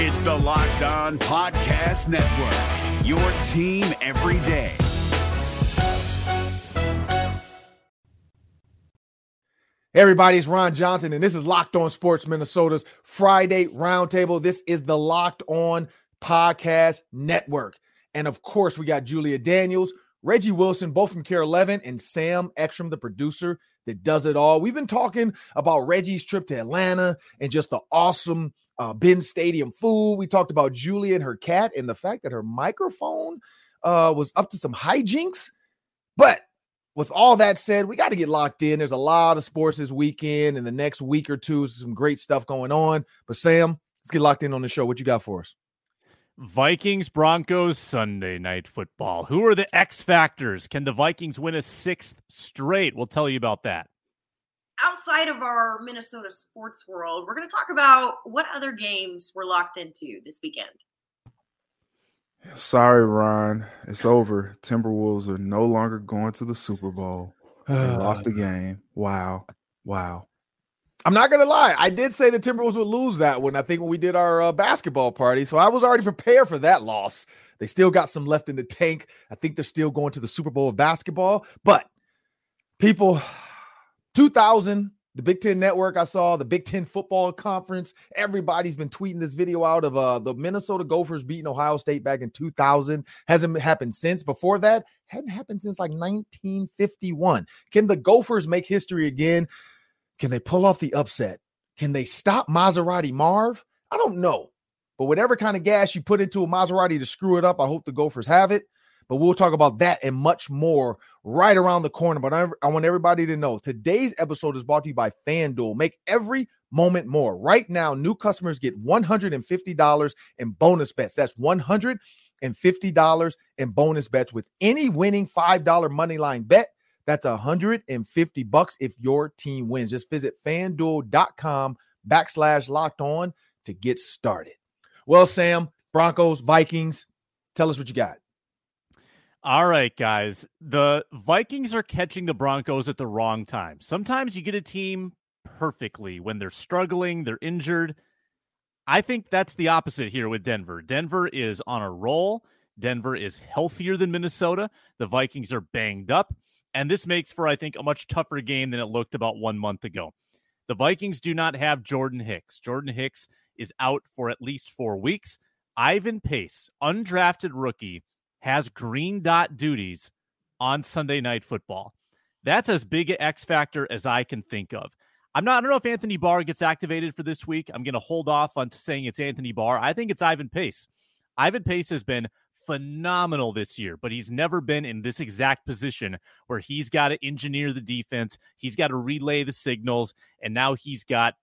It's the Locked On Podcast Network, your team every day. Hey everybody, it's Ron Johnson, and this is Locked On Sports Minnesota's Friday Roundtable. This is the Locked On Podcast Network. And of course, we got Julia Daniels, Reggie Wilson, both from KARE 11, and Sam Ekstrom, the producer that does it all. We've been talking about Reggie's trip to Atlanta and just the awesome uh, Benz Stadium food. We talked about Julia and her cat and the fact that her microphone uh, was up to some hijinks. But with all that said, we got to get locked in. There's a lot of sports this weekend and the next week or two. Some great stuff going on. But Sam, let's get locked in on the show. What you got for us? Vikings Broncos Sunday night football. Who are the X factors? Can the Vikings win a sixth straight? We'll tell you about that. Outside of our Minnesota sports world, we're going to talk about what other games we're locked into this weekend. Sorry, Ron. It's over. Timberwolves are no longer going to the Super Bowl. They lost the game. Wow. Wow. I'm not gonna lie. I did say the Timberwolves would lose that one. I think when we did our uh, basketball party, so I was already prepared for that loss. They still got some left in the tank. I think they're still going to the Super Bowl of basketball. But people, 2000, the Big Ten Network, I saw the Big Ten Football Conference. Everybody's been tweeting this video out of uh, the Minnesota Gophers beating Ohio State back in 2000. Hasn't happened since. Before that, hadn't happened since like 1951. Can the Gophers make history again? Can they pull off the upset? Can they stop Maserati Marv? I don't know. But whatever kind of gas you put into a Maserati to screw it up, I hope the Gophers have it. But we'll talk about that and much more right around the corner. But I, I want everybody to know today's episode is brought to you by FanDuel. Make every moment more. Right now, new customers get $150 in bonus bets. That's $150 in bonus bets with any winning $5 money line bet. That's 150 bucks if your team wins. Just visit fanduel.com backslash locked on to get started. Well, Sam, Broncos, Vikings, tell us what you got. All right, guys. The Vikings are catching the Broncos at the wrong time. Sometimes you get a team perfectly when they're struggling, they're injured. I think that's the opposite here with Denver. Denver is on a roll. Denver is healthier than Minnesota. The Vikings are banged up. And this makes for, I think, a much tougher game than it looked about one month ago. The Vikings do not have Jordan Hicks. Jordan Hicks is out for at least four weeks. Ivan Pace, undrafted rookie, has green dot duties on Sunday night football. That's as big an X factor as I can think of. I'm not, I don't know if Anthony Barr gets activated for this week. I'm going to hold off on saying it's Anthony Barr. I think it's Ivan Pace. Ivan Pace has been phenomenal this year, but he's never been in this exact position where he's got to engineer the defense, he's got to relay the signals, and now he's got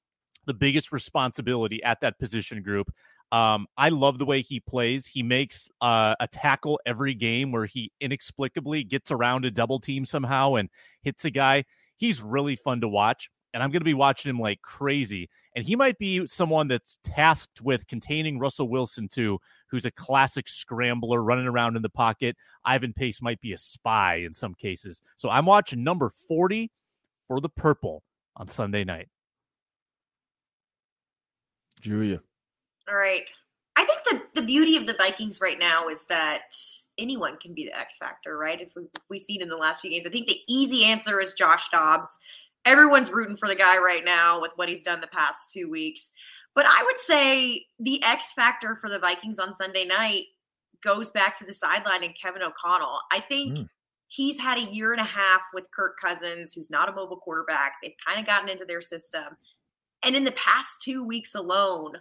the biggest responsibility at that position group. Um, I love the way he plays. He makes uh, a tackle every game where he inexplicably gets around a double team somehow and hits a guy. He's really fun to watch and I'm going to be watching him like crazy. And he might be someone that's tasked with containing Russell Wilson too, who's a classic scrambler running around in the pocket. Ivan Pace might be a spy in some cases. So I'm watching number 40 for the purple on Sunday night. Julia. All right. I think the, the beauty of the Vikings right now is that anyone can be the X factor, right? If we, if we seen in the last few games, I think the easy answer is Josh Dobbs everyone's rooting for the guy right now with what he's done the past two weeks. But I would say the X factor for the Vikings on Sunday night goes back to the sideline and Kevin O'Connell. I think mm. he's had a year and a half with Kirk Cousins, who's not a mobile quarterback. They've kind of gotten into their system. And in the past two weeks alone,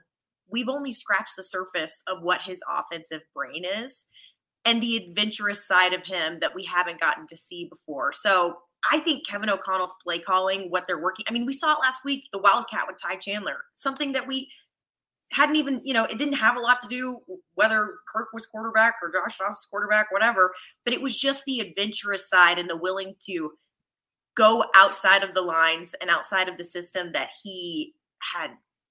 we've only scratched the surface of what his offensive brain is and the adventurous side of him that we haven't gotten to see before. So I think Kevin O'Connell's play calling, what they're working. I mean, we saw it last week, the Wildcat with Ty Chandler, something that we hadn't even, you know, it didn't have a lot to do whether Kirk was quarterback or Josh Dobbs quarterback, whatever. But it was just the adventurous side and the willing to go outside of the lines and outside of the system that he had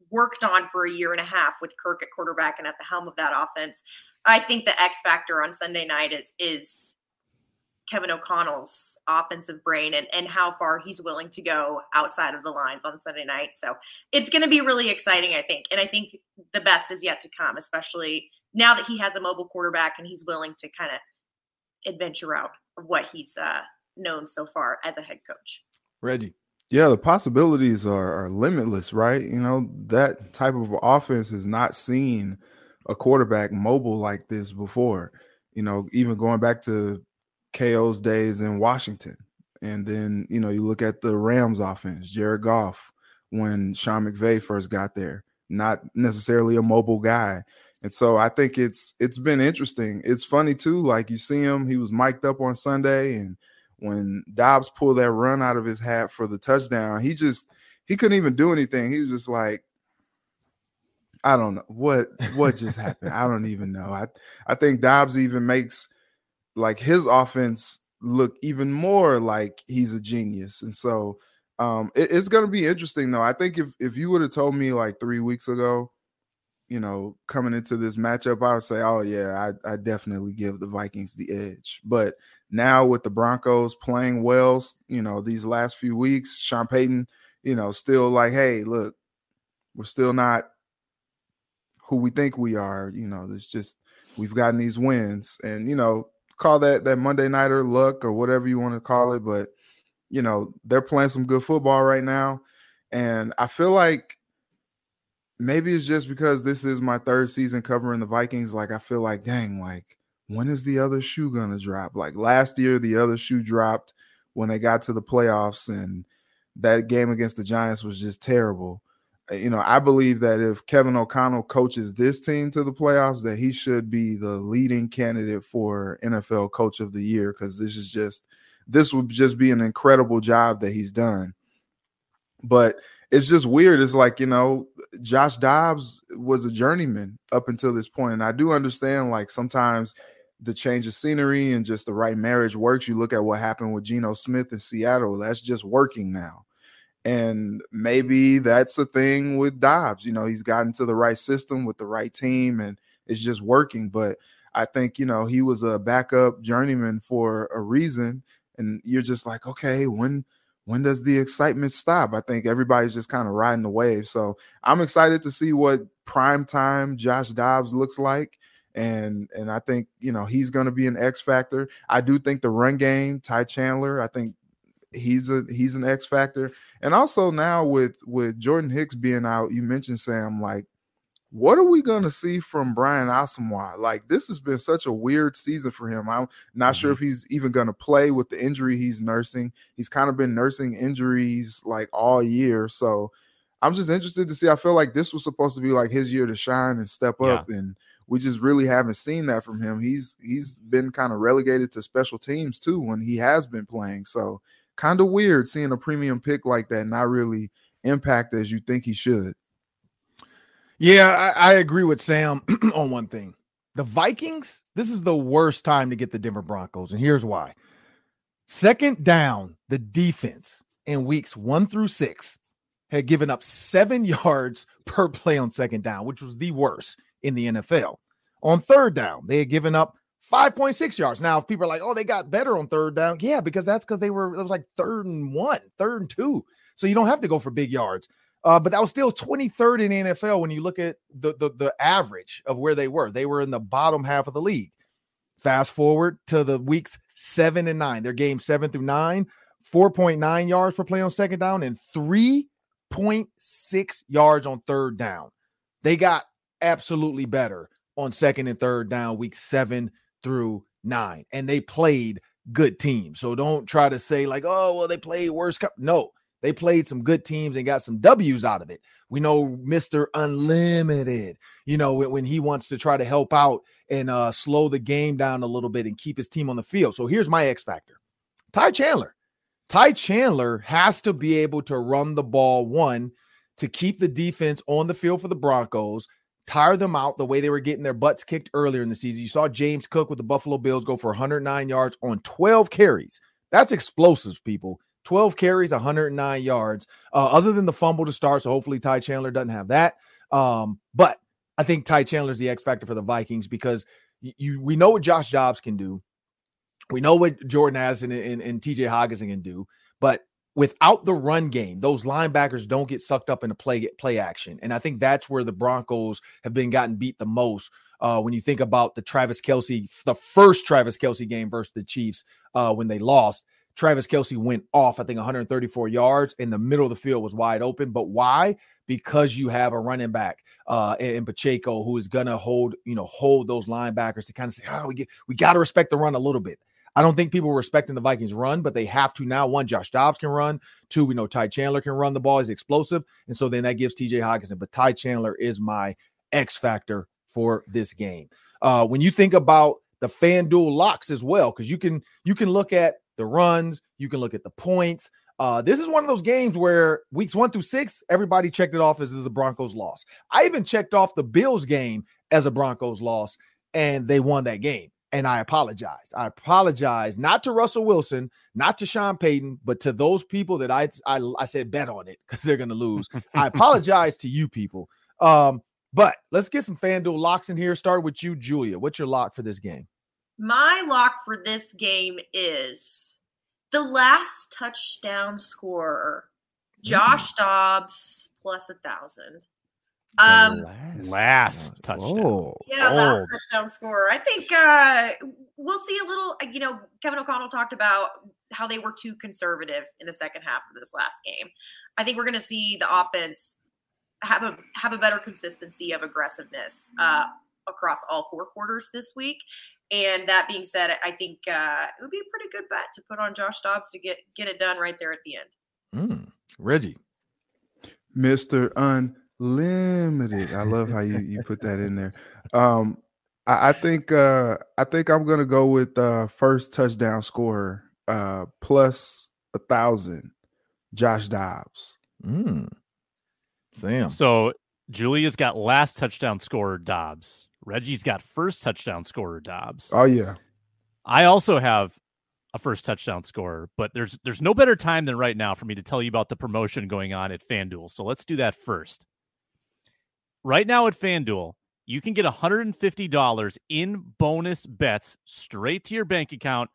worked on for a year and a half with Kirk at quarterback and at the helm of that offense. I think the X factor on Sunday night is is Kevin O'Connell's offensive brain and, and how far he's willing to go outside of the lines on Sunday night. So it's going to be really exciting, I think. And I think the best is yet to come, especially now that he has a mobile quarterback and he's willing to kind of adventure out of what he's uh, known so far as a head coach. Reggie. Yeah, the possibilities are, are limitless, right? You know, that type of offense has not seen a quarterback mobile like this before. You know, even going back to KO's days in Washington. And then, you know, you look at the Rams offense, Jared Goff, when Sean McVay first got there, not necessarily a mobile guy. And so I think it's it's been interesting. It's funny too, like you see him, he was mic'd up on Sunday, and when Dobbs pulled that run out of his hat for the touchdown, he just he couldn't even do anything. He was just like, I don't know what what just happened. I don't even know. I I think Dobbs even makes like his offense look even more like he's a genius. And so um, it, it's to be interesting, though. I think if if you would have told me like three weeks ago, you know, coming into this matchup, I would say, oh yeah, I, I definitely give the Vikings the edge. But now with the Broncos playing well, you know, these last few weeks, Sean Payton, you know, still like, hey, look, we're still not who we think we are. You know, it's just we've gotten these wins, and you know, call that that Monday nighter luck or whatever you want to call it, but you know, they're playing some good football right now. And I feel like maybe it's just because this is my third season covering the Vikings. Like, I feel like, dang, like, when is the other shoe gonna drop? Like last year, the other shoe dropped when they got to the playoffs, and that game against the Giants was just terrible. Uh, you know, I believe that if Kevin O'Connell coaches this team to the playoffs, that he should be the leading candidate for NFL Coach of the Year because this is just this would just be an incredible job that he's done. But it's just weird. It's like you know, Josh Dobbs was a journeyman up until this point, and I do understand like sometimes the change of scenery and just the right marriage works. You look at what happened with Geno Smith in Seattle; that's just working now. And maybe that's the thing with Dobbs. You know, he's gotten to the right system with the right team and it's just working. But I think, you know, he was a backup journeyman for a reason. And you're just like, okay, when when does the excitement stop? I think everybody's just kind of riding the wave. So I'm excited to see what prime time Josh Dobbs looks like. And and I think, you know, he's gonna be an X factor. I do think the run game, Ty Chandler, I think he's a he's an X factor. And also now with with Jordan Hicks being out, you mentioned Sam, like, what are we gonna see from Brian Asamoah? Like, this has been such a weird season for him. I'm not mm-hmm. sure if he's even gonna play with the injury he's nursing. He's kind of been nursing injuries like all year. So I'm just interested to see. I feel like this was supposed to be like his year to shine and step up yeah. and we just really haven't seen that from him. He's he's been kind of relegated to special teams too when he has been playing. So kind of weird seeing a premium pick like that not really impact as you think he should. Yeah, I, I agree with Sam on one thing. The Vikings, this is the worst time to get the Denver Broncos, and here's why. Second down, the defense in weeks one through six had given up seven yards per play on second down, which was the worst in the NFL. On third down, they had given up 5.6 yards. Now, if people are like, oh, they got better on third down, yeah, because that's because they were, it was like third and one, third and two. So you don't have to go for big yards. Uh, but that was still 23rd in the NFL when you look at the, the, the average of where they were. They were in the bottom half of the league. Fast forward to the weeks seven and nine, their game seven through nine, 4.9 yards per play on second down and 3.6 yards on third down. They got absolutely better on second and third down, week seven through nine, and they played good teams. So don't try to say like, oh, well, they played worse. No, they played some good teams and got some W's out of it. We know Mr. Unlimited, you know, when, when he wants to try to help out and uh, slow the game down a little bit and keep his team on the field. So here's my X factor Ty Chandler. Ty Chandler has to be able to run the ball one to keep the defense on the field for the Broncos, tire them out the way they were getting their butts kicked earlier in the season. You saw James Cook with the Buffalo Bills go for 109 yards on 12 carries. That's explosives, people. 12 carries, 109 yards. Uh, other than the fumble to start, so hopefully Ty Chandler doesn't have that. Um, but I think Ty Chandler's the X factor for the Vikings because you we know what Josh Dobbs can do. We know what Jordan Addison and, and, and TJ Hockenson can do, but without the run game, those linebackers don't get sucked up into play play action. And I think that's where the Broncos have been gotten beat the most. Uh, when you think about the Travis Kelce, the first Travis Kelce game versus the Chiefs uh, when they lost, Travis Kelce went off, I think 134 yards, in the middle of the field was wide open. But why? Because you have a running back uh, in Pacheco who is gonna hold, you know, hold those linebackers to kind of say, oh, we get, we got to respect the run a little bit. I don't think people were respecting the Vikings run, but they have to now. One, Josh Dobbs can run. Two, we know Ty Chandler can run the ball. He's explosive. And so then that gives TJ Hockenson. But Ty Chandler is my X factor for this game. Uh, when you think about the FanDuel locks as well, because you can you can look at the runs, you can look at the points. Uh, this is one of those games where weeks one through six, everybody checked it off as, as a Broncos loss. I even checked off the Bills game as a Broncos loss, and they won that game and I apologize. I apologize not to Russell Wilson, not to Sean Payton, but to those people that I I, I said bet on it because they're going to lose. I apologize to you people. Um, but let's get some FanDuel locks in here. Start with you, Julia. What's your lock for this game? My lock for this game is the last touchdown scorer, Josh mm. Dobbs plus a thousand. Um, last, last touchdown. Whoa. Yeah, last touchdown scorer. I think uh, we'll see a little. You know, Kevin O'Connell talked about how they were too conservative in the second half of this last game. I think we're going to see the offense have a have a better consistency of aggressiveness uh, across all four quarters this week. And that being said, I think uh, it would be a pretty good bet to put on Josh Dobbs to get get it done right there at the end. Mm, Reggie, Mister Un limited. I love how you you put that in there. Um, I, I think uh, I think I'm gonna go with uh, first touchdown scorer uh, plus a thousand, Josh Dobbs. Mm. Sam. So Julia's got last touchdown scorer Dobbs. Reggie's got first touchdown scorer Dobbs. Oh yeah. I also have a first touchdown scorer, but there's there's no better time than right now for me to tell you about the promotion going on at FanDuel. So let's do that first right now at FanDuel, you can get $150 in bonus bets straight to your bank account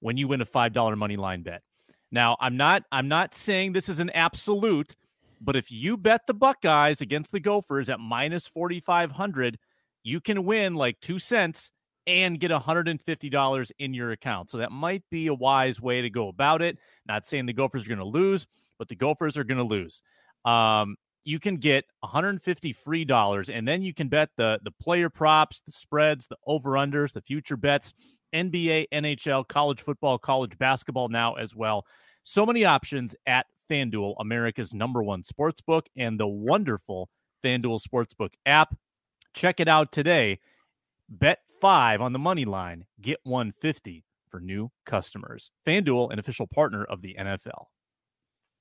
when you win a $5 money line bet. Now, I'm not I'm not saying this is an absolute, but if you bet the Buckeyes against the Gophers at minus 4500, you can win like 2 cents and get $150 in your account. So that might be a wise way to go about it. Not saying the Gophers are going to lose, but the Gophers are going to lose. Um, you can get 150 free dollars and then you can bet the the player props the spreads the over unders the future bets nba nhl college football college basketball now as well. So many options at fanduel america's number one sports book and the wonderful fanduel sportsbook app. Check it out today. Bet five on the money line. Get 150 for new customers. Fanduel an official partner of the nfl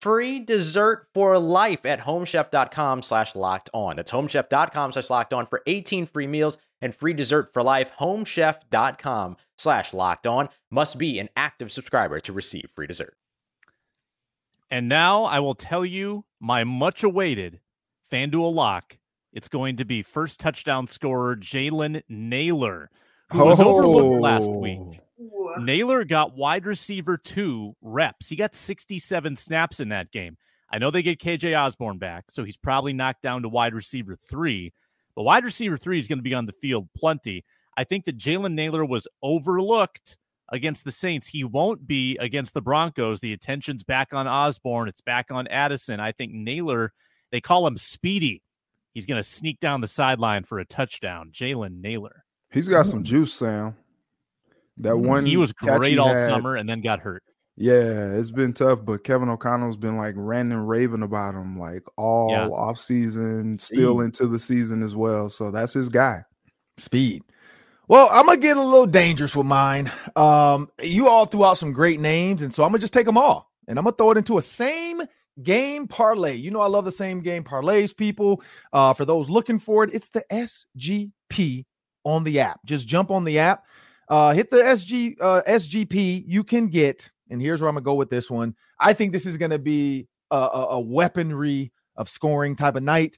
free dessert for life at homechef.com slash locked on. That's homechef.com slash locked on for 18 free meals and free dessert for life. Homechef.com slash locked on must be an active subscriber to receive free dessert. And now I will tell you my much awaited FanDuel lock. It's going to be first touchdown scorer Jalen Nailor, who was oh. overlooked last oh. week. Nailor got wide receiver two reps. He got 67 snaps in that game. I know they get KJ Osborne back, so he's probably knocked down to wide receiver three. But wide receiver three is going to be on the field plenty. I think that Jalen Nailor was overlooked against the Saints. He won't be against the Broncos. The attention's back on Osborne, It's back on Addison. I think Nailor, they call him Speedy. He's going to sneak down the sideline for a touchdown. Jalen Nailor. He's got some juice, Sam. That one he was catch great he all had- summer and then got hurt. Yeah, it's been tough, but Kevin O'Connell's been like ranting and raving about him like all Yeah. off season, still Speed. into the season as well. So that's his guy. Speed. Well, I'm gonna get a little dangerous with mine. Um, you all threw out some great names, and so I'm gonna just take them all, and I'm gonna throw it into a same game parlay. You know, I love the same game parlays, people. Uh, for those looking for it, it's the SGP on the app. Just jump on the app, uh, hit the SG uh, SGP. You can get, and here's where I'm gonna go with this one. I think this is gonna be a, a, a weaponry of scoring type of night.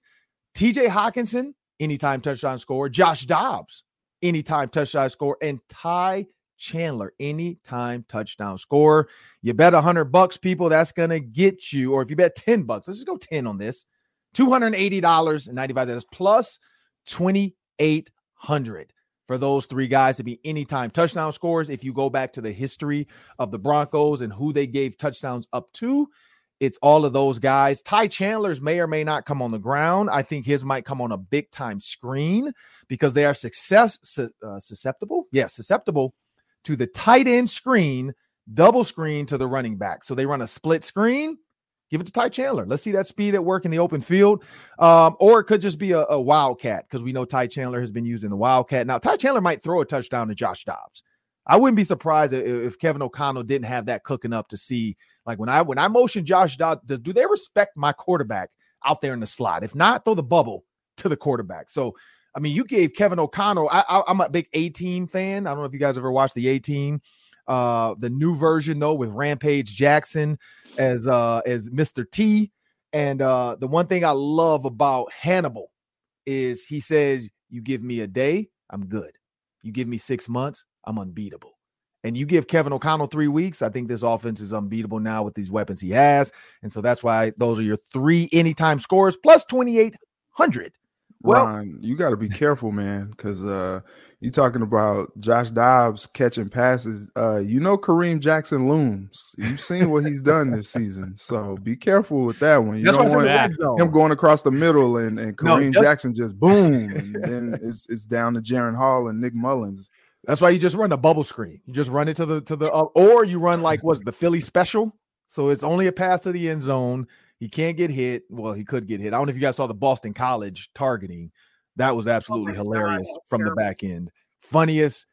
TJ Hockenson, anytime touchdown score. Josh Dobbs, anytime touchdown score. And Ty Chandler, anytime touchdown score. You bet a hundred bucks, people. That's gonna get you, or if you bet 10 bucks, let's just go 10 on this. $280.95. That's plus 2800 for those three guys to be anytime touchdown scores. If you go back to the history of the Broncos and who they gave touchdowns up to, it's all of those guys. Ty Chandler's may or may not come on the ground. I think his might come on a big time screen because they are success su- uh, susceptible. Yes, susceptible to the tight end screen, double screen to the running back. So they run a split screen. Give it to Ty Chandler. Let's see that speed at work in the open field. Um, or it could just be a, a wildcat because we know Ty Chandler has been using the wildcat. Now, Ty Chandler might throw a touchdown to Josh Dobbs. I wouldn't be surprised if, if Kevin O'Connell didn't have that cooking up to see like when I when I motion Josh Dobbs, does do they respect my quarterback out there in the slot? If not, throw the bubble to the quarterback. So I mean, you gave Kevin O'Connell. I, I'm a big A Team fan. I don't know if you guys ever watched the A Team, uh, the new version though with Rampage Jackson as uh as Mr. T. And uh the one thing I love about Hannibal is he says, "You give me a day, I'm good. You give me six months, I'm unbeatable." And you give Kevin O'Connell three weeks, I think this offense is unbeatable now with these weapons he has. And so that's why those are your three anytime scores plus 2,800. Well- Ron, you got to be careful, man, because uh, you talking about Josh Dobbs catching passes. Uh, you know Kareem Jackson looms. You've seen what he's done this season, so be careful with that one. You That's why I don't want that. him going across the middle and, and No, Kareem just- Jackson just boom, and then it's it's down to Jaren Hall and Nick Mullens. That's why you just run the bubble screen. You just run it to the to the uh, or you run like what's the Philly special. So it's only a pass to the end zone. He can't get hit. Well, he could get hit. I don't know if you guys saw the Boston College targeting. That was absolutely my God, hilarious that's from the back end. Funniest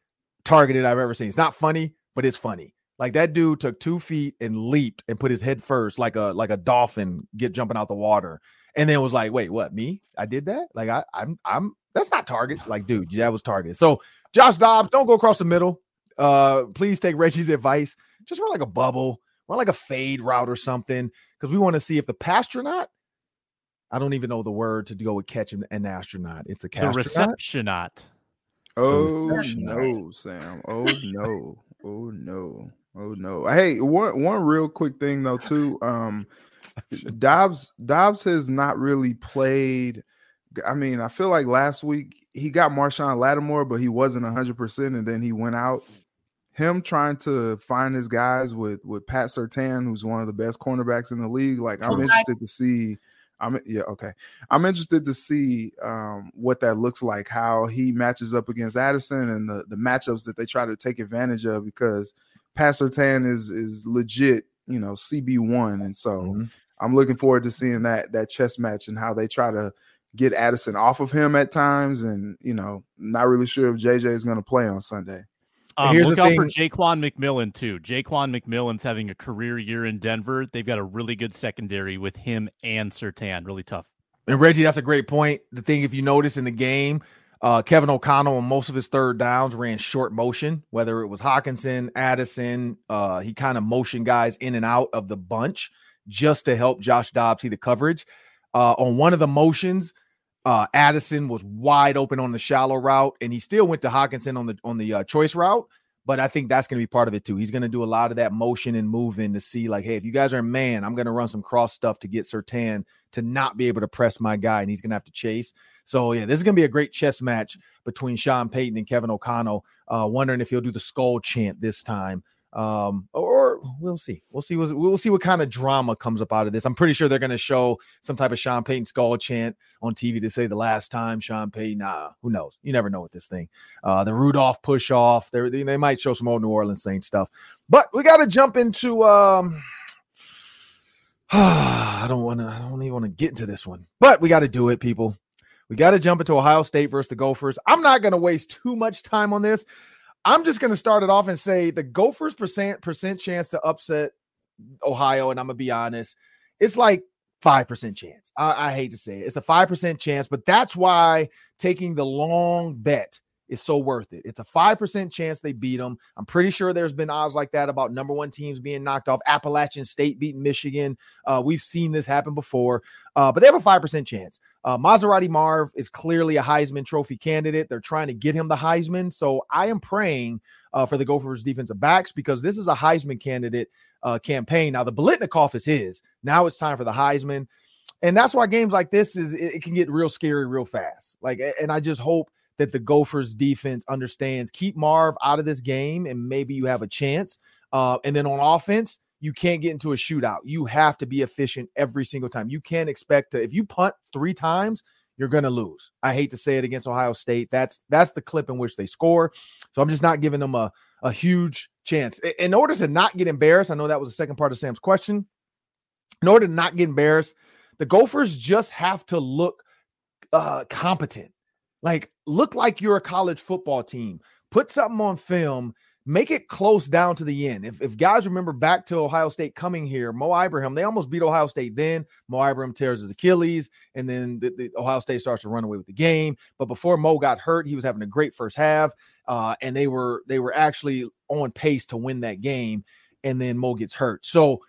targeted I've ever seen. It's not funny, but it's funny. Like that dude took two feet and leaped and put his head first, like a like a dolphin get jumping out the water, and then was like, "Wait, what? Me? I did that? Like I I'm I'm that's not target. Like, dude, that was target. So Josh Dobbs, don't go across the middle. Uh, please take Reggie's advice. Just run like a bubble, run like a fade route or something, because we want to see if the pastronaut. I don't even know the word to go with catch an, an astronaut. It's a The castronaut. receptionat. Oh that's no, Sam. Oh no. Oh no. Oh no. Hey, one one real quick thing though too. Um Dobbs Dobbs has not really played. I mean, I feel like last week he got Marshon Lattimore, but he wasn't hundred percent, and then he went out. Him trying to find his guys with with Pat Surtain, who's one of the best cornerbacks in the league. Like I'm interested to see. I'm yeah okay. I'm interested to see um, what that looks like, how he matches up against Addison, and the the matchups that they try to take advantage of because Pat Surtain is is legit, you know, CB one, and so. Mhm. I'm looking forward to seeing that that chess match and how they try to get Addison off of him at times, and you know, not really sure if JJ is going to play on Sunday. Um, look out for thing- Ja'Quan McMillian too. Ja'Quan McMillian's having a career year in Denver. They've got a really good secondary with him and Surtain. Really tough. And Reggie, that's a great point. The thing, if you notice in the game, uh, Kevin O'Connell on most of his third downs ran short motion, whether it was Hockenson, Addison. Uh, he kind of motioned guys in and out of the bunch just to help Josh Dobbs see the coverage. Uh, on one of the motions, uh, Addison was wide open on the shallow route, and he still went to Hockenson on the on the uh, choice route. But I think that's going to be part of it too. He's going to do a lot of that motion and moving to see, like, hey, if you guys are man, I'm going to run some cross stuff to get Surtain to not be able to press my guy, and he's going to have to chase. So yeah, this is going to be a great chess match between Sean Payton and Kevin O'Connell. Uh, wondering if he'll do the skull chant this time Um, or we'll see. We'll see. We'll see what kind of drama comes up out of this. I'm pretty sure they're going to show some type of Sean Payton skull chant on TV to say the last time Sean Payton. Nah, who knows? You never know with this thing. Uh, the Rudolph push off. They they might show some old New Orleans Saints stuff. But we got to jump into. Um, I don't want to. I don't even want to get into this one, but we got to do it, people. We got to jump into Ohio State versus the Gophers. I'm not going to waste too much time on this. I'm just going to start it off and say the Gophers percent percent chance to upset Ohio, and I'm gonna be honest, it's like five percent chance. I, I, hate to say it, it's a five percent chance, but that's why taking the long bet is so worth it. It's a 5% chance they beat them. I'm pretty sure there's been odds like that about number one teams being knocked off. Appalachian State beating Michigan. Uh, we've seen this happen before, uh, but they have a 5% chance. Uh, Maserati Marv is clearly a Heisman Trophy candidate. They're trying to get him the Heisman. So I am praying uh, for the Gophers defensive backs because this is a Heisman candidate uh, campaign. Now, the Biletnikoff is his. Now it's time for the Heisman. And that's why games like this is it, it can get real scary real fast. Like, and I just hope that the Gophers defense understands. Keep Marv out of this game, and maybe you have a chance. Uh, and then on offense, you can't get into a shootout. You have to be efficient every single time. You can't expect to if you punt three times, you're going to lose. I hate to say it against Ohio State. That's that's the clip in which they score. So I'm just not giving them a a huge chance. In order to not get embarrassed, I know that was the second part of Sam's question. In order to not get embarrassed, the Gophers just have to look uh, competent. Like, look like you're a college football team. Put something on film. Make it close down to the end. If, if guys remember back to Ohio State coming here, Mo Ibrahim, they almost beat Ohio State then. Mo Ibrahim tears his Achilles, and then the, the Ohio State starts to run away with the game. But before Mo got hurt, he was having a great first half, uh, and they were they were actually on pace to win that game. And then Mo gets hurt. So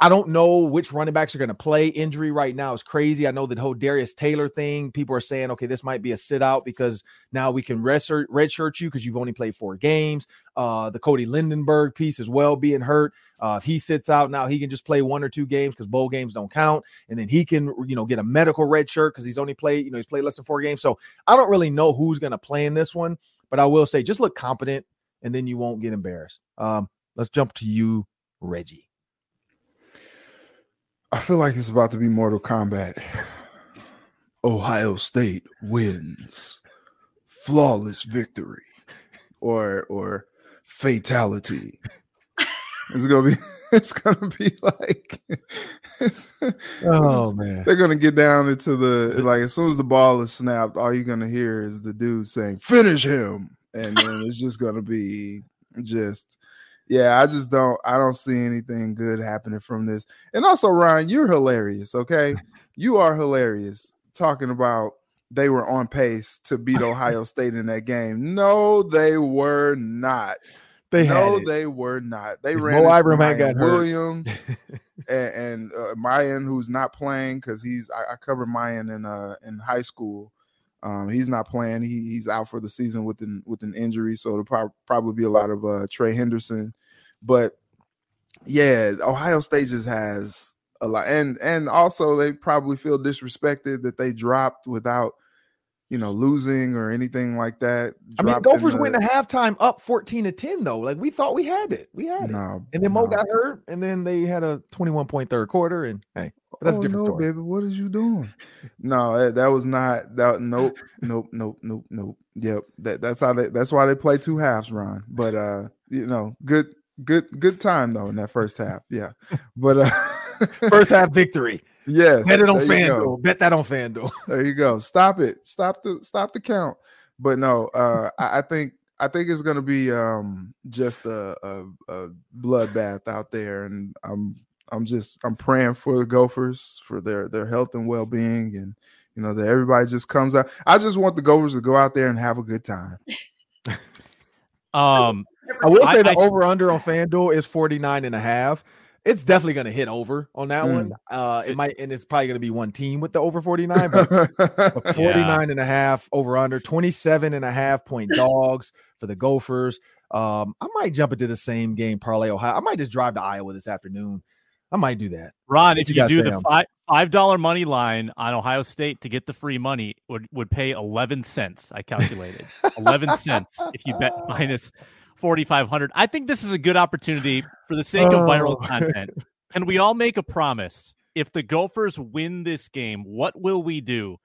I don't know which running backs are going to play. Injury right now is crazy. I know that whole Darius Taylor thing. People are saying, okay, this might be a sit out because now we can redshirt, redshirt you because you've only played four games. Uh, the Cody Lindenberg piece as well being hurt. Uh, if he sits out now, he can just play one or two games because bowl games don't count, and then he can, you know, get a medical red shirt because he's only played, you know, he's played less than four games. So I don't really know who's going to play in this one, but I will say just look competent, and then you won't get embarrassed. Um, let's jump to you, Reggie. I feel like it's about to be Mortal Kombat. Ohio State wins. Flawless victory. Or or fatality. It's gonna be it's gonna be like oh man they're gonna get down into the like as soon as the ball is snapped all you're gonna hear is the dude saying finish him and then it's just gonna be just yeah, I just don't I don't see anything good happening from this. And also, Ryan, you're hilarious. Okay, you are hilarious talking about they were on pace to beat Ohio State in that game. No, they were not. They no, they were not. They ran Mo Ibrahim Williams and, and uh, Miyan, who's not playing because he's I, I covered Miyan in uh in high school. Um, he's not playing. He, he's out for the season with an with an injury, so it'll pro- probably be a lot of uh, Trey Henderson. But yeah, Ohio State just has a lot, and and also they probably feel disrespected that they dropped without you know, losing or anything like that. I mean, Gophers the... went to halftime up 14 to 10, though. Like we thought we had it. We had no, it. And then Mo got hurt, and then they had a 21 point third quarter. And hey, that's oh, a different no, story. baby. What is you doing? no, that was not that. Nope, nope, nope, nope, nope. Yep. That, that's how they that's why they play two halves, Ron. But uh, you know, good good good time though in that first half. Yeah. But uh first half victory. Yes. Bet it on FanDuel. Bet that on FanDuel. There you go. Stop it. Stop the stop the count. But no, uh I, I think I think it's gonna be um just a, a, a bloodbath out there, and I'm I'm just I'm praying for the Gophers for their their health and well being, and you know that everybody just comes out. I just want the Gophers to go out there and have a good time. um, I will say I, the over under on FanDuel is 49 and a half. It's definitely going to hit over on that mm. one. Uh, it might, and it's probably going to be one team with the over 49, but, but 49 yeah. and a half over under 27 and a half point dogs for the Gophers. Um, I might jump into the same game parlay Ohio. I might just drive to Iowa this afternoon. I might do that. Ron, if you, you do the five five dollar money line on Ohio State to get the free money would would pay eleven cents. I calculated eleven cents if you bet minus 4500. I think this is a good opportunity for the sake of viral Oh. content. Can we all make a promise? If the Gophers win this game, what will we do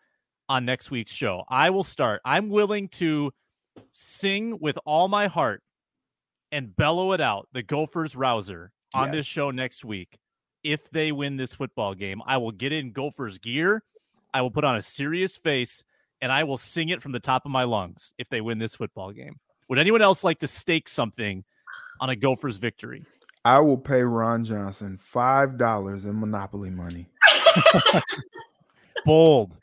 on next week's show? I will start. I'm willing to sing with all my heart and bellow it out, the Gophers rouser on this show next week. If they win this football game, I will get in Gophers gear. I will put on a serious face and I will sing it from the top of my lungs if they win this football game. Would anyone else like to stake something on a Gophers victory? I will pay Ron Johnson five dollars in Monopoly money. Bold.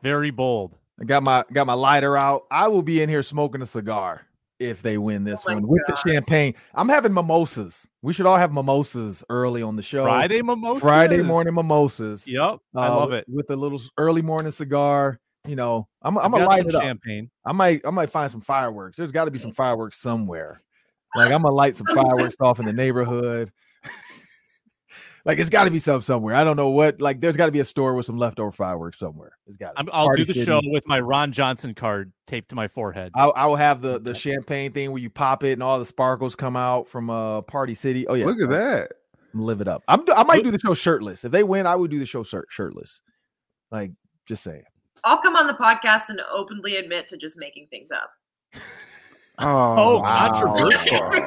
Very bold. I got my got my lighter out. I will be in here smoking a cigar if they win this Oh my one with the champagne. I'm having mimosas. We should all have mimosas early on the show. Friday mimosas. Friday morning mimosas. Yep. I uh, love it. with a little early morning cigar. You know, I'm I'm gonna light it up. champagne. I might I might find some fireworks. There's got to be some fireworks somewhere. Like I'm gonna light some fireworks off in the neighborhood. like it's got to be some somewhere. I don't know what. Like there's got to be a store with some leftover fireworks somewhere. It's got. I'm, I'll do the show with my Ron Johnson card taped to my forehead. I, I will have the the champagne thing where you pop it and all the sparkles come out from uh Party City. Oh yeah, Look at that. Live it up. I'm I might do the show shirtless. If they win, I would do the show shirt shirtless. Like just saying. I'll come on the podcast and openly admit to just making things up. Oh, Oh, wow. controversial.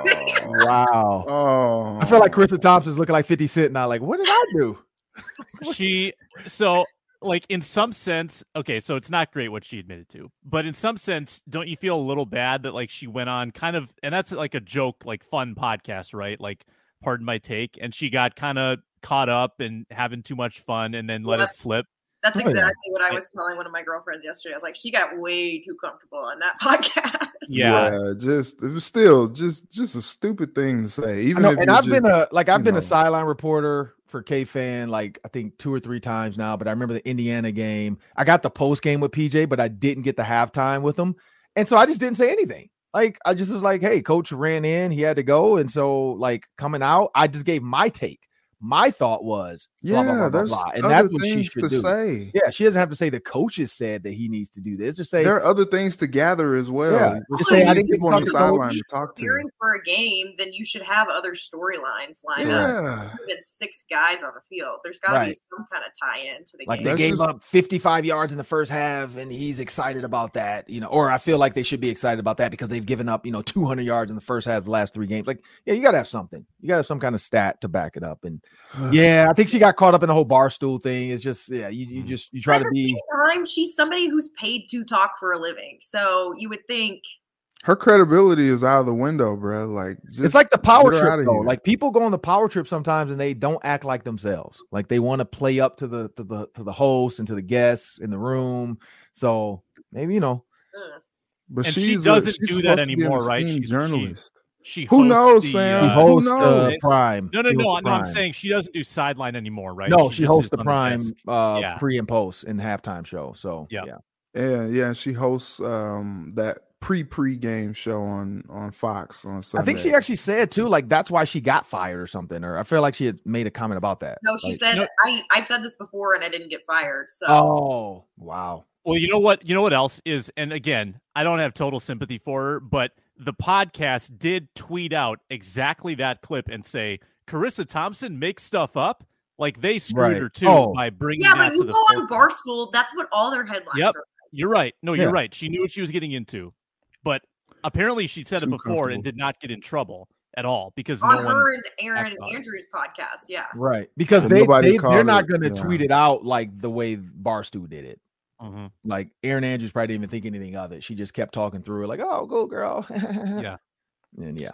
Wow. Oh, I feel like Charissa Thompson's looking like 50 Cent now. Like, what did I do? she so like in some sense okay so it's not great what she admitted to but in some sense don't you feel a little bad that like she went on kind of and that's like a joke like fun podcast right like pardon my take and she got kind of caught up and having too much fun and then let Yeah. it slip That's Oh, yeah. exactly what I was telling one of my girlfriends yesterday. I was like, she got way too comfortable on that podcast. Yeah. just it was still just just a stupid thing to say. Even know, if and I've been a like I've been know. a sideline reporter for KFAN like I think two or three times now. But I remember the Indiana game. I got the post game with PJ, but I didn't get the halftime with him, and so I just didn't say anything. Like I just was like, "Hey, coach ran in, he had to go," and so like coming out, I just gave my take. My thought was, blah, yeah, blah, blah, blah, there's blah. and other that's what she things should to do. say. Yeah, she doesn't have to say the coaches said that he needs to do this. Just say, There are other things to gather as well. Yeah, Just just so say, I didn't get people on the to talk to sideline coach. to talk to. Cheering for a game, then you should have other storylines lined up. Yeah, Even six guys on the field. There's got to be some kind of tie-in to the Like game. they That's gave just- up 55 yards in the first half, and he's excited about that, you know. Or I feel like they should be excited about that because they've given up, you know, 200 yards in the first half of the last three games. Like, yeah, you got to have something. You got to have some kind of stat to back it up. And yeah, I think she got caught up in the whole Barstool thing. It's just, yeah, you, you just you try At to the be. same time, she's somebody who's paid to talk for a living. So you would think her credibility is out of the window, bro. Like just, It's like the power trip though. here. Like people go on the power trip sometimes and they don't act like themselves. Like they want to play up to the to the to the host and to the guests in the room. So maybe you know mm, but And she she's a- doesn't she's do that supposed to be an anymore, right? She's- she- journalist. she Who hosts knows, the, Sam? she uh, Who knows? the prime. no no She no no i'm saying she doesn't do sideline anymore right no, She she hosts the prime desk. uh Yeah. pre and post and halftime show. So Yeah. yeah. Yeah, yeah. She hosts um that pre pre game show on on Fox on Sunday. I think she actually said too, like that's why she got fired or something. Or I feel like she had made a comment about that. no, she Like, said No. I I've said this before and I didn't get fired. So Oh wow. Well, you know what? You know what else is, and again, I don't have total sympathy for her, but the podcast did tweet out exactly that clip and say Charissa Thompson makes stuff up. Like they screwed Right. her too Oh. by bringing yeah, that but you go on. Barstool, that's what all their headlines Yep. are. You're right. No, you're Yeah. right. She knew what she was getting into, but apparently she said it before and did not get in trouble at all because On no one. her and Erin acted on it. Andrews podcast. Yeah. Right. Because So they, they they're not gonna yeah. tweet it out like the way Barstool did it. Mhm. Like Erin Andrews probably didn't even think anything of it. She just kept talking through it, like, "Oh, go girl." Yeah. And yeah,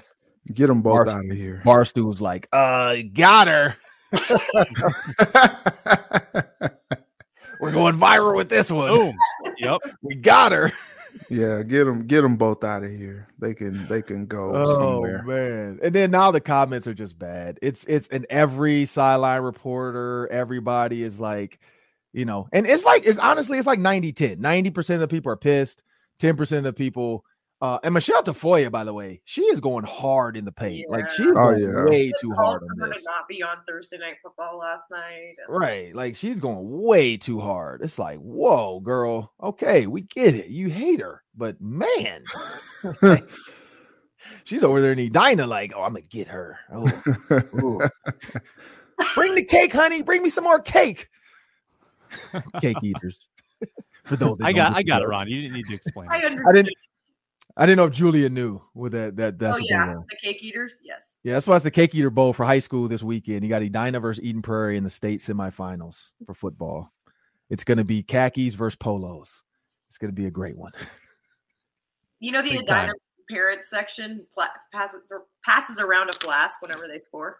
get them both Barstool. out of here. Barstool was like, "Uh, got her. We're going viral with this one. Boom. yep. We got her." yeah, get them get them both out of here. They can they can go Oh somewhere. man! And then now the comments are just bad. It's it's in every sideline reporter. Everybody is like, you know, and it's like it's honestly it's like 90 10. 90 percent of the people are pissed. Ten percent of the people. Uh, and Michelle Tafoya, by the way, she is going hard in the paint. Like she's Yeah. Oh, going yeah. way It's too hard on this. to not be on Thursday night football last night. Right. Like she's going way too hard. It's like, whoa, girl. Okay, we get it. You hate her, but man, She's over there in Edina, like, oh, I'm gonna get her. Oh, bring the cake, honey. Bring me some more cake. Cake eaters. For those, I got I got it. Ron. You didn't need to explain. I I didn't. I didn't know if Julia knew with that. That that's oh yeah, the cake eaters. Yes. Yeah, that's why it's the Cake Eater Bowl for high school this weekend. You got Edina versus Eden Prairie in the state semifinals for football. It's going to be khakis versus polos. It's going to be a great one. You know the Big Edina time. parents section pla- passes passes around a flask whenever they score.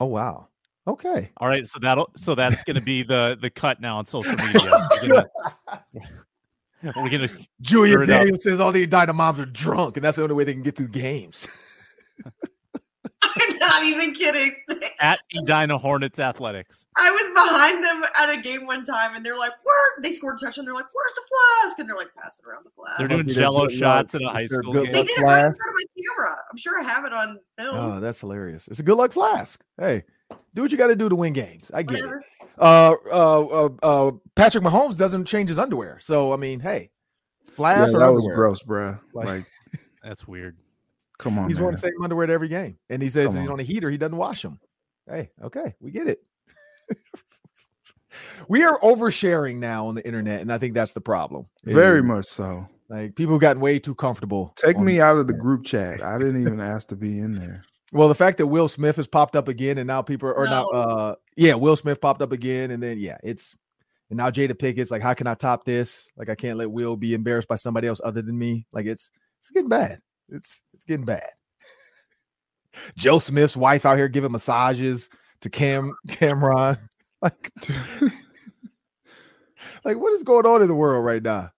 Oh wow. Okay. All right, so that'll so that's going to be the the cut now on social media. We're gonna, we're gonna Julia Stir. Daniels says all the Edina moms are drunk, and that's the only way they can get through games. I'm not even kidding. at Edina Hornets Athletics. I was behind them at a game one time, and they're like, "Where?" They scored a touchdown. They're like, "Where's the flask?" And they're like passing around the flask. They're doing Jello shots luck. at a high school good game. they did it right in front of my camera. I'm sure I have it on film. Oh, that's hilarious. It's a good luck flask. Hey, do what you got to do to win games. I get Whatever. it. Uh, uh, uh, uh, Patrick Mahomes doesn't change his underwear. So, I mean, hey, Yeah, flask or that was underwear. gross, bruh. Like- Like, That's weird. come on, He's wearing the same underwear to every game. And he says Come he's on. on a heater, he doesn't wash them. Hey, okay, we get it. we are oversharing now on the internet, and I think that's the problem. Very Is, much so. Like people have gotten way too comfortable. Take me out of the group chat. I didn't even ask to be in there. Well, the fact that Will Smith has popped up again, and now people are or not. Uh, yeah, Will Smith popped up again, and then yeah, it's and now Jada Pinkett's like, how can I top this? Like, I can't let Will be embarrassed by somebody else other than me. Like, it's it's getting bad. It's it's getting bad. Joe Smith's wife out here giving massages to Cam Cameron. Like, like what is going on in the world right now?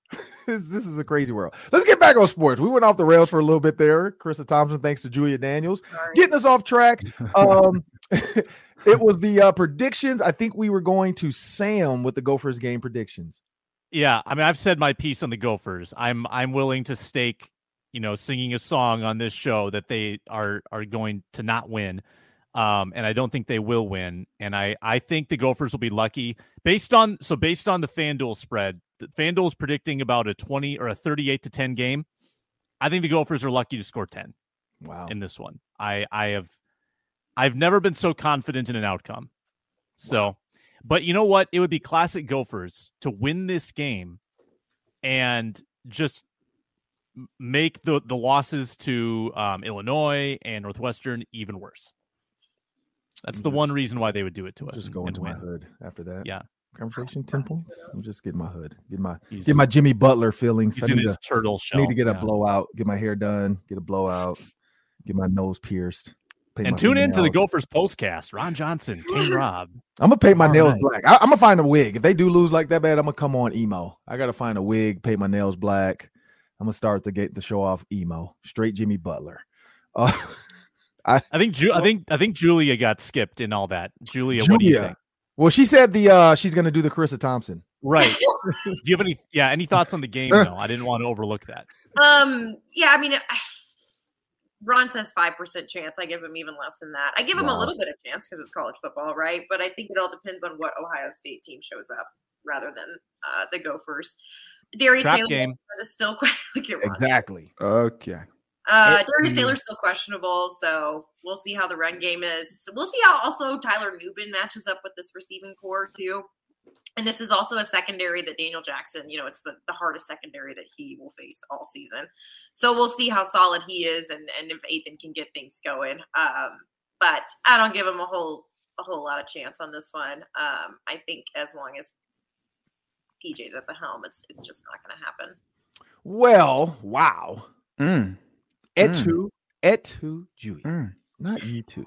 This, this is a crazy world. Let's get back on sports. We went off the rails for a little bit there. Charissa Thompson, thanks to Julia Daniels Sorry. getting us off track. Um, it was the uh, predictions. I think we were going to Sam with the Gophers game predictions. Yeah, I mean, I've said my piece on the Gophers. I'm I'm willing to stake, you know, singing a song on this show that they are are going to not win. Um, and I don't think they will win. And I I think the Gophers will be lucky based on so based on the FanDuel spread. FanDuel is predicting about a 20 or a 38 to 10 game. I think the Gophers are lucky to score 10 Wow. in this one. I I have I've never been so confident in an outcome. So, but you know what? It would be classic Gophers to win this game and just make the the losses to um, Illinois and Northwestern even worse. That's I'm the one reason why they would do it to us. just and- going and my hood after that. Yeah. Conversation 10 points. I'm just getting my hood. Get my He's, get my Jimmy Butler feelings. he's I in need, his to, turtle I shell. need to get a blowout, get my hair done, get a blowout, get my nose pierced. And tune in to the. Gophers postcast. Ron Johnson, King Rob. I'm gonna paint my nails right. black. I, am gonna find a wig. If they do lose like that bad, I'm gonna come on emo. I gotta find a wig, paint my nails black. I'm gonna start the get the show off emo. Straight Jimmy Butler. Uh, I think Ju- I think I think Julia got skipped in all that. Julia, what do you think? well, she said the uh she's gonna do the Charissa Thompson. Right. do you have any yeah, any thoughts on the game though? I didn't want to overlook that. Um, yeah, I mean, I- Ron says five percent chance. I give him even less than that. I give him Wow. a little bit of chance because it's college football, right? But I think it all depends on what Ohio State team shows up rather than uh, the Gophers. Darius Trap Taylor game. is still quite look at Ron. Exactly. Okay. Uh, Darius. Taylor's still questionable, so we'll see how the run game is. We'll see how also Tyler Nubin matches up with this receiving core too. And this is also a secondary that Daniel Jackson, you know, it's the, the hardest secondary that he will face all season. So we'll see how solid he is and, and if Ethan can get things going. Um, but I don't give him a whole a whole lot of chance on this one. Um, I think as long as PJ's at the helm, it's it's just not gonna happen. Well, wow. Mm, Et Mm. tu, et tu, Julia. mm. Not you two.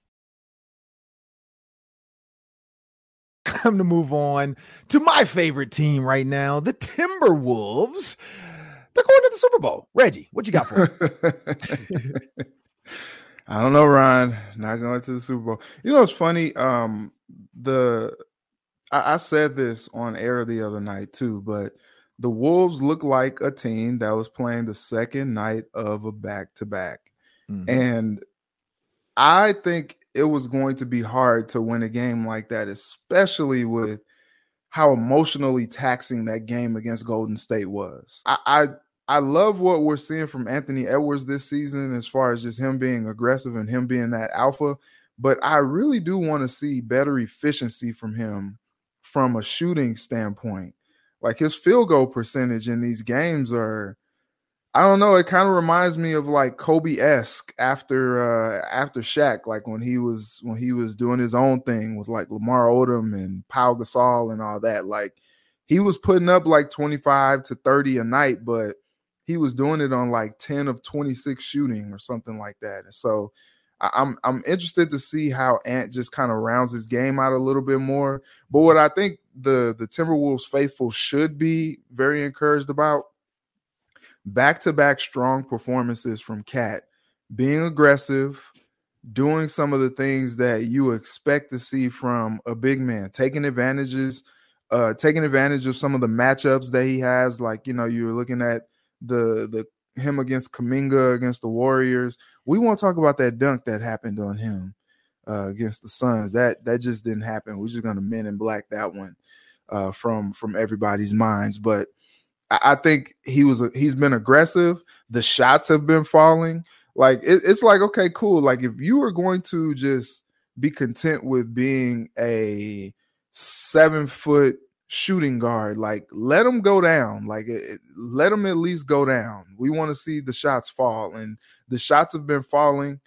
Time to move on to my favorite team right now, the Timberwolves. They're going to the Super Bowl. Reggie, what you got for me? I don't know, Ryan. Not going to the Super Bowl. You know, it's funny. Um, the I, I said this on air the other night too, but the Wolves look like a team that was playing the second night of a back to back. And I think it was going to be hard to win a game like that, especially with how emotionally taxing that game against Golden State was. I, I I love what we're seeing from Anthony Edwards this season as far as just him being aggressive and him being that alpha. But I really do want to see better efficiency from him from a shooting standpoint. Like his field goal percentage in these games are, I don't know. It kind of reminds me of like Kobe esque after uh after Shaq, like when he was when he was doing his own thing with like Lamar Odom and Paul Gasol and all that. Like he was putting up like 25 to 30 a night, but he was doing it on like 10 of 26 shooting or something like that. And so I'm I'm interested to see how Ant just kind of rounds his game out a little bit more. But what I think the the Timberwolves faithful should be very encouraged about back-to-back strong performances from Cat, being aggressive, doing some of the things that you expect to see from a big man, taking advantages, uh, taking advantage of some of the matchups that he has. Like you know, you're looking at the the him against Kuminga against the Warriors. We won't talk about that dunk that happened on him uh, against the Suns. That that just didn't happen. We're just gonna men in black that one uh, from from everybody's minds. But I, think he was a, he's been aggressive. The shots have been falling. Like it, it's like okay, cool. Like if you are going to just be content with being a seven foot shooting guard. Like, let them go down. Like, it, let them at least go down. We want to see the shots fall, and the shots have been falling,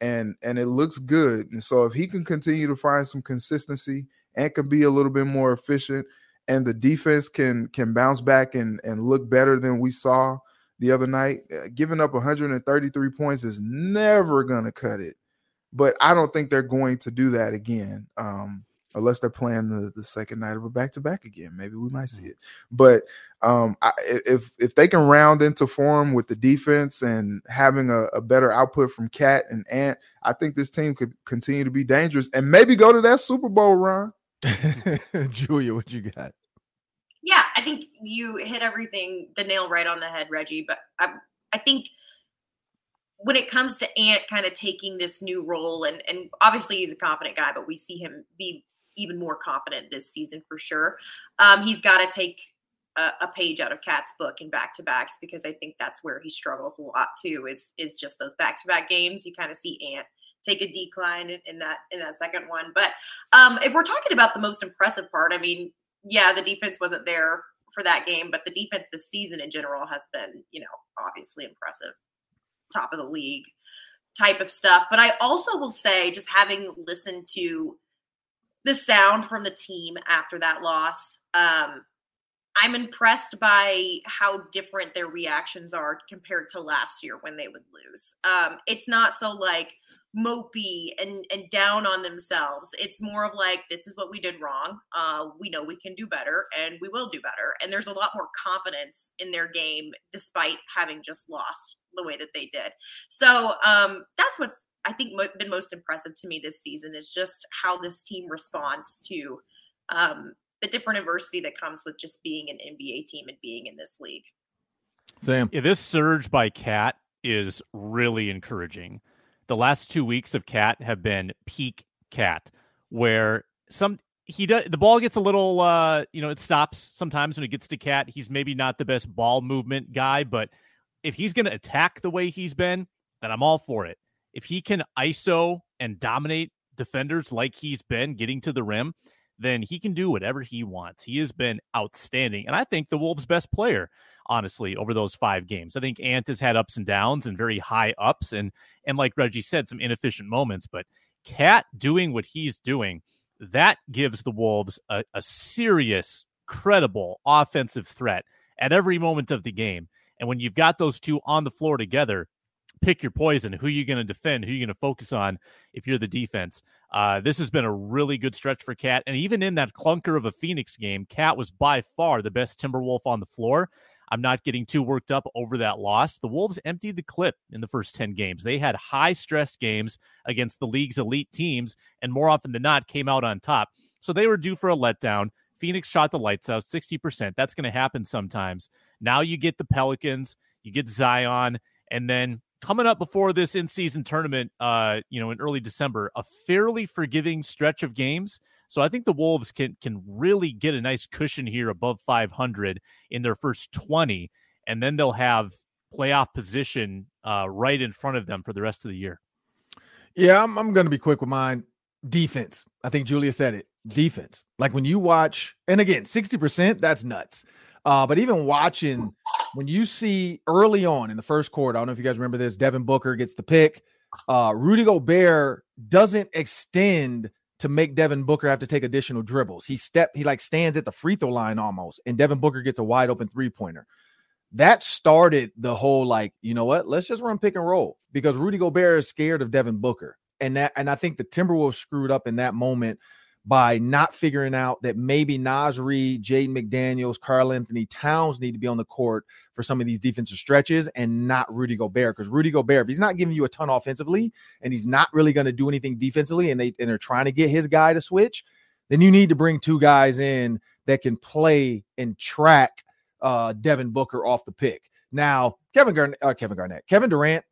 and and it looks good. And so, if he can continue to find some consistency and can be a little bit more efficient, and the defense can can bounce back and and look better than we saw the other night, uh, giving up 133 points is never going to cut it. But I don't think they're going to do that again. Um, unless they're playing the, the second night of a back to back again. Maybe we might see mm. it. But um, I, if if they can round into form with the defense and having a, a, better output from Cat and Ant, I think this team could continue to be dangerous and maybe go to that Super Bowl run. Julia, what you got? I think you hit everything the nail right on the head, Reggie. But I, I think when it comes to Ant kind of taking this new role, and and obviously he's a confident guy, but we see him be even more confident this season for sure. Um, he's got to take a, a, page out of Cat's book in back to backs because I think that's where he struggles a lot too. Is is just those back to back games. You kind of see Ant take a decline in, in, that in that second one. But um, if we're talking about the most impressive part, I mean, yeah, the defense wasn't there for that game, but the defense this season in general has been, you know, obviously impressive, top of the league type of stuff. But I also will say, just having listened to the sound from the team after that loss. Um, I'm impressed by how different their reactions are compared to last year when they would lose. Um, it's not so like mopey and and down on themselves. It's more of like this is what we did wrong. Uh, we know we can do better, and we will do better. And there's a lot more confidence in their game despite having just lost the way that they did. So um, that's what's I think mo- been most impressive to me this season is just how this team responds to um, the different adversity that comes with just being an NBA team and being in this league. Sam, yeah, this surge by Cat is really encouraging. The last two weeks of Cat have been peak Cat, where some he does the ball gets a little uh you know it stops sometimes when it gets to Cat. He's maybe not the best ball movement guy, but if he's going to attack the way he's been, then I'm all for it if he can ISO and dominate defenders like he's been getting to the rim, then he can do whatever he wants. He has been outstanding. And I think the Wolves' best player, honestly, over those five games. I think Ant has had ups and downs and very high ups and and like Reggie said, some inefficient moments. But Cat doing what he's doing, that gives the Wolves a, a serious, credible offensive threat at every moment of the game. And when you've got those two on the floor together, pick your poison. Who are you going to defend? Who are you going to focus on if you're the defense? Uh, this has been a really good stretch for Cat. And even in that clunker of a Phoenix game, Cat was by far the best Timberwolf on the floor. I'm not getting too worked up over that loss. The Wolves emptied the clip in the first 10 games. They had high stress games against the league's elite teams, and more often than not, came out on top. So they were due for a letdown. Phoenix shot the lights out 60%. That's going to happen sometimes. Now you get the Pelicans, you get Zion, and then coming up before this in-season tournament, uh, you know, in early December, a fairly forgiving stretch of games. So I think the Wolves can can really get a nice cushion here above 500 in their first 20, and then they'll have playoff position uh, right in front of them for the rest of the year. Yeah, I'm, I'm going to be quick with mine. Defense. I think Julia said it. Defense. Like when you watch, and again, 60%, that's nuts. Uh, but even watching, when you see early on in the first quarter, I don't know if you guys remember this, Devin Booker gets the pick. Uh, Rudy Gobert doesn't extend to make Devin Booker have to take additional dribbles. He step, he like stands at the free throw line almost, and Devin Booker gets a wide open three pointer. That started the whole like, you know what? Let's just run pick and roll because Rudy Gobert is scared of Devin Booker, and that, and I think the Timberwolves screwed up in that moment by not figuring out that maybe Naz Reid, Jaden McDaniels, Karl-Anthony Towns need to be on the court for some of these defensive stretches and not Rudy Gobert. Because Rudy Gobert, if he's not giving you a ton offensively and he's not really going to do anything defensively and they and they're trying to get his guy to switch, then you need to bring two guys in that can play and track uh, Devin Booker off the pick. Now, Kevin Garnett, uh, Kevin Garnett, Kevin Durant,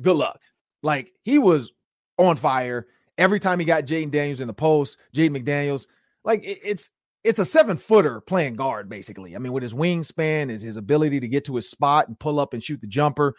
good luck. Like he was on fire every time he got Jaden Daniels in the post, Jaden McDaniels, like it, it's it's a seven footer playing guard, basically. I mean, with his wingspan, is his ability to get to his spot and pull up and shoot the jumper.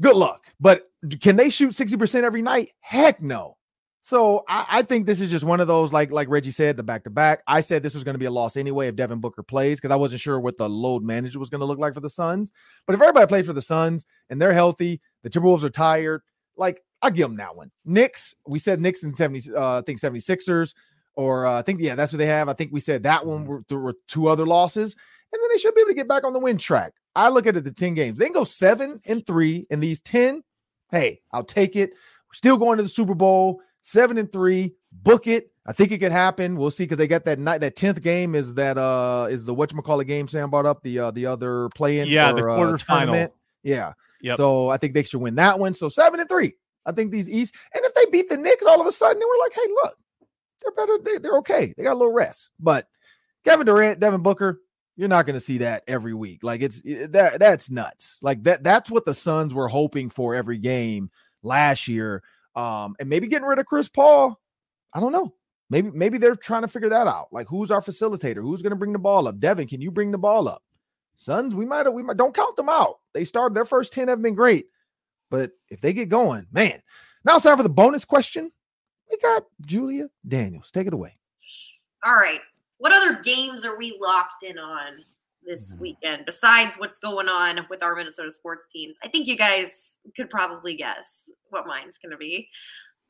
Good luck. But can they shoot 60% every night? Heck no. So I, I, think this is just one of those, like like Reggie said, the back to back. I said this was going to be a loss anyway if Devin Booker plays because I wasn't sure what the load manager was going to look like for the Suns. But if everybody plays for the Suns and they're healthy, the Timberwolves are tired, like I'll give them that one. Knicks, we said Knicks and 70, uh, I think 76ers, or uh, I think, yeah, that's what they have. I think we said that one mm-hmm. were, there were two other losses, and then they should be able to get back on the win track. I look at it the 10 games. They can go seven and three in these 10. Hey, I'll take it. We're still going to the Super Bowl, seven and three, book it. I think it could happen. We'll see because they got that night. That tenth game is that uh is the whatchamacallit game Sam brought up the uh the other play in yeah for, the uh, quarterfinal uh, yeah yep. so I think they should win that one. So seven and three. I think these East, and if they beat the Knicks all of a sudden, they were like, hey, look, they're better. They, they're okay. They got a little rest. But Kevin Durant, Devin Booker, you're not going to see that every week. Like it's that that's nuts. Like that that's what the Suns were hoping for every game last year. Um, and maybe getting rid of Chris Paul. I don't know. Maybe maybe they're trying to figure that out. Like who's our facilitator? Who's going to bring the ball up? Devin, can you bring the ball up? Suns, we might we might don't count them out. They started their first 10 have been great. But if they get going, man. Now it's time for the bonus question. We got Julia Daniels. Take it away. All right. What other games are we locked in on this mm-hmm. weekend besides what's going on with our Minnesota sports teams? I think you guys could probably guess what mine's going to be.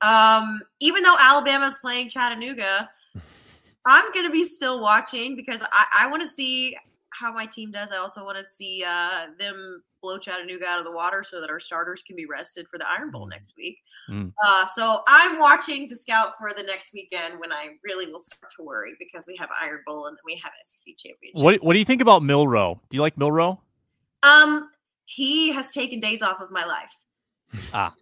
Um, even though Alabama's playing Chattanooga, I'm going to be still watching because I, I want to see how my team does. I also want to see uh, them blow Chattanooga out of the water so that our starters can be rested for the Iron Bowl mm. next week. Mm. Uh, so I'm watching to scout for the next weekend when I really will start to worry because we have Iron Bowl and then we have SEC championship. What What do you think about Milroe? Do you like Milroe? Um, he has taken days off of my life. Ah,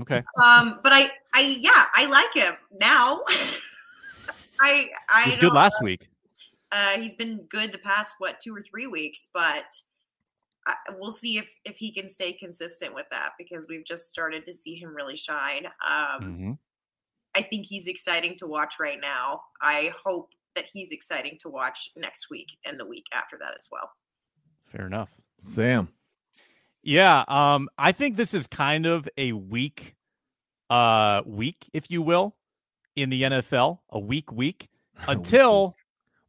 okay. um, but I, I, yeah, I like him now. I, I. He was good last week. Uh, he's been good the past what two or three weeks, but I, we'll see if if he can stay consistent with that because we've just started to see him really shine. Um, mm-hmm. I think he's exciting to watch right now. I hope that he's exciting to watch next week and the week after that as well. Fair enough, Sam. Yeah, um, I think this is kind of a week, uh, week, if you will, in the NFL, a week week until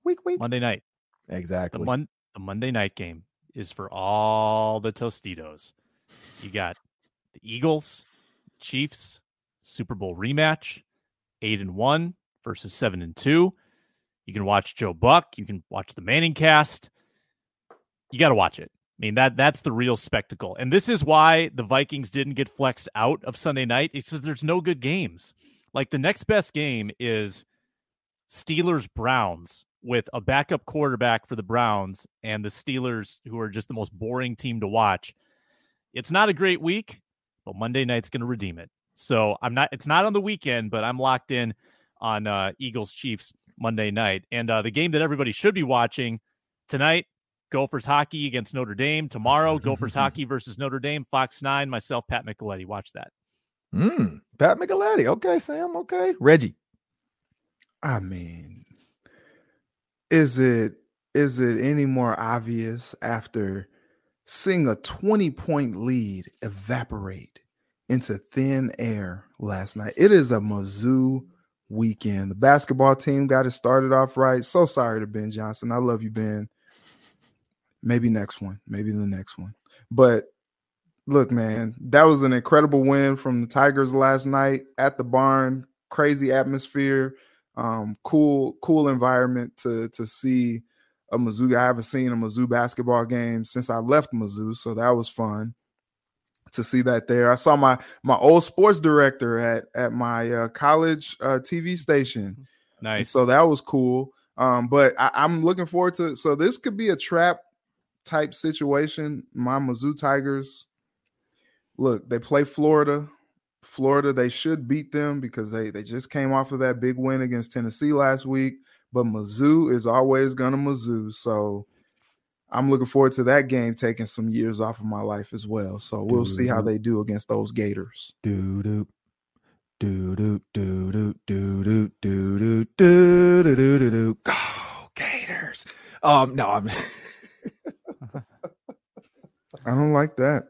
week, week. Monday night. Exactly. The, mon- the Monday night game is for all the Tostitos. You got the Eagles, Chiefs, Super Bowl rematch, eight and one versus seven and two. You can watch Joe Buck. You can watch the Manning cast. You got to watch it. I mean that that's the real spectacle, and this is why the Vikings didn't get flexed out of Sunday night. It's because there's no good games. Like the next best game is Steelers Browns, with a backup quarterback for the Browns and the Steelers, who are just the most boring team to watch. It's not a great week, but Monday night's going to redeem it. So I'm not. It's not on the weekend, but I'm locked in on uh, Eagles Chiefs Monday night, and uh, the game that everybody should be watching tonight. Gophers hockey against Notre Dame tomorrow. Gophers hockey versus Notre Dame. Fox Nine. Myself, Pat Micheletti. Watch that. Mm, Pat Micheletti. Okay, Sam. Okay, Reggie. I mean, is it is it any more obvious after seeing a 20 point lead evaporate into thin air last night? It is a Mizzou weekend. The basketball team got it started off right. So sorry to Ben Johnson. I love you, Ben. Maybe next one. Maybe the next one. But look, man, that was an incredible win from the Tigers last night at the barn. Crazy atmosphere, um, cool, cool environment to to see a Mizzou. I haven't seen a Mizzou basketball game since I left Mizzou, so that was fun to see that there. I saw my my old sports director at at my uh, college uh, TV station. Nice. And so that was cool. Um, but I, I'm looking forward to. So this could be a trap type situation. My Mizzou Tigers. Look, they play Florida. Florida, they should beat them because they they just came off of that big win against Tennessee last week. But Mizzou is always gonna Mizzou. So I'm looking forward to that game taking some years off of my life as well. So we'll see how they do against those Gators. Do do do do do do do do do do do do do do do go Gators. Um, no, I'm. I don't like that.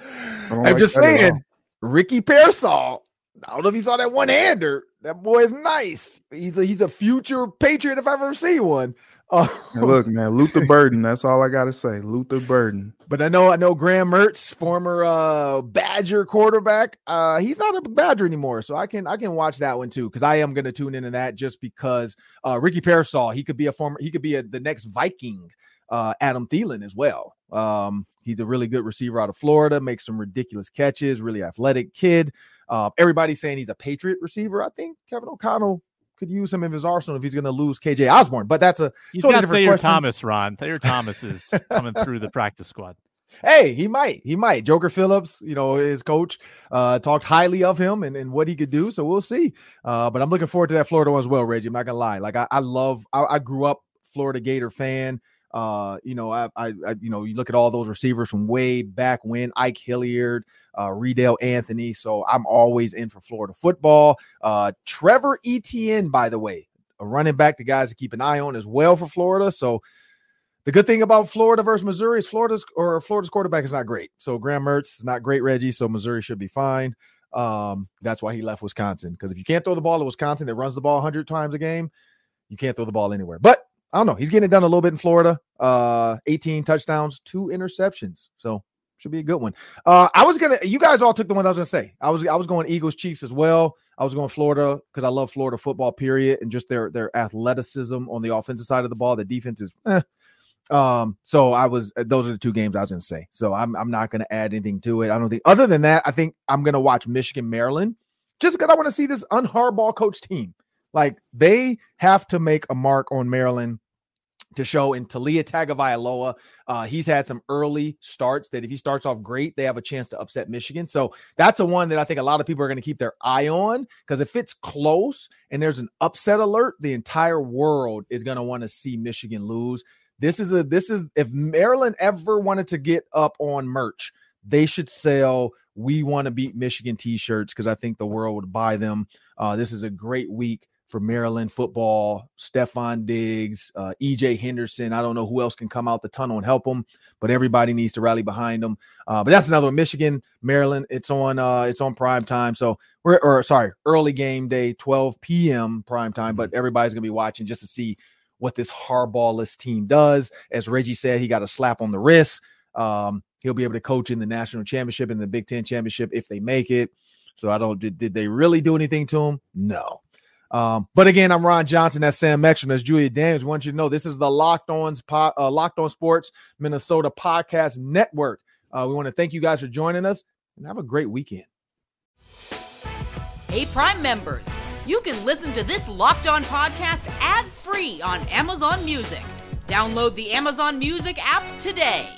I I'm like just saying. Ricky Pearsall. I don't know if you saw that one hander. That boy is nice. He's a he's a future Patriot if I've ever seen one. Uh, Now, look, man, Luther Burden. That's all I gotta say. Luther Burden. But I know I know Graham Mertz, former uh Badger quarterback. Uh he's not a Badger anymore. So I can I can watch that one too because I am gonna tune into that just because uh Ricky Pearsall, he could be a former he could be a, the next Viking uh Adam Thielen as well. Um he's a really good receiver out of Florida, makes some ridiculous catches, really athletic kid. Uh everybody's saying he's a Patriot receiver. I think Kevin O'Connell could use him in his arsenal if he's going to lose KJ Osborne, but that's a He's totally got Thayer question. Thomas, Ron. Thayer Thomas is coming through the practice squad. Hey, he might. He might. Joker Phillips, you know, his coach, uh, talked highly of him and, and what he could do. So we'll see. Uh, but I'm looking forward to that Florida one as well, Reggie. I'm not gonna lie. Like I, I love I, I grew up Florida Gator fan. Uh, you know, I, I, I, you know, you look at all those receivers from way back when Ike Hilliard, uh, Reidel Anthony. So I'm always in for Florida football. Uh, Trevor Etienne, by the way, a running back, the guys to keep an eye on as well for Florida. So the good thing about Florida versus Missouri is Florida's or Florida's quarterback is not great. So Graham Mertz is not great, Reggie. So Missouri should be fine. Um, that's why he left Wisconsin because if you can't throw the ball to Wisconsin that runs the ball 100 times a game, you can't throw the ball anywhere. But I don't know. He's getting it done a little bit in Florida. Uh, 18 touchdowns, two interceptions. So should be a good one. Uh, I was gonna. You guys all took the one I was gonna say. I was I was going Eagles Chiefs as well. I was going Florida because I love Florida football. Period, and just their their athleticism on the offensive side of the ball. The defense is. Eh. Um, so I was those are the two games I was gonna say. So I'm I'm not gonna add anything to it. I don't think other than that, I think I'm gonna watch Michigan, Maryland, just because I want to see this unhardball coach team. Like they have to make a mark on Maryland to show in Taulia Tagovailoa. Uh, he's had some early starts that if he starts off great, they have a chance to upset Michigan. So that's a one that I think a lot of people are going to keep their eye on because if it's close and there's an upset alert, the entire world is going to want to see Michigan lose. This is a this is if Maryland ever wanted to get up on merch, they should sell we want to beat Michigan t-shirts because I think the world would buy them. Uh, this is a great week for Maryland football. Stefon Diggs, uh, EJ Henderson. I don't know who else can come out the tunnel and help them, but everybody needs to rally behind them. Uh, but that's another one. Michigan, Maryland. It's on. Uh, it's on prime time. So we're or sorry, early game day, 12 p.m. prime time. But everybody's gonna be watching just to see what this Harbaugh'less team does. As Reggie said, he got a slap on the wrist. Um, he'll be able to coach in the national championship and the Big Ten championship if they make it. So I don't. Did, did they really do anything to him? No. Um, but again, I'm Ron Johnson. That's Sam Ekstrom. That's Julia Daniels. I want you to know this is the Locked On po- uh, Locked On Sports Minnesota Podcast Network. Uh, we want to thank you guys for joining us and have a great weekend. Hey, Prime members, you can listen to this Locked On podcast ad free on Amazon Music. Download the Amazon Music app today.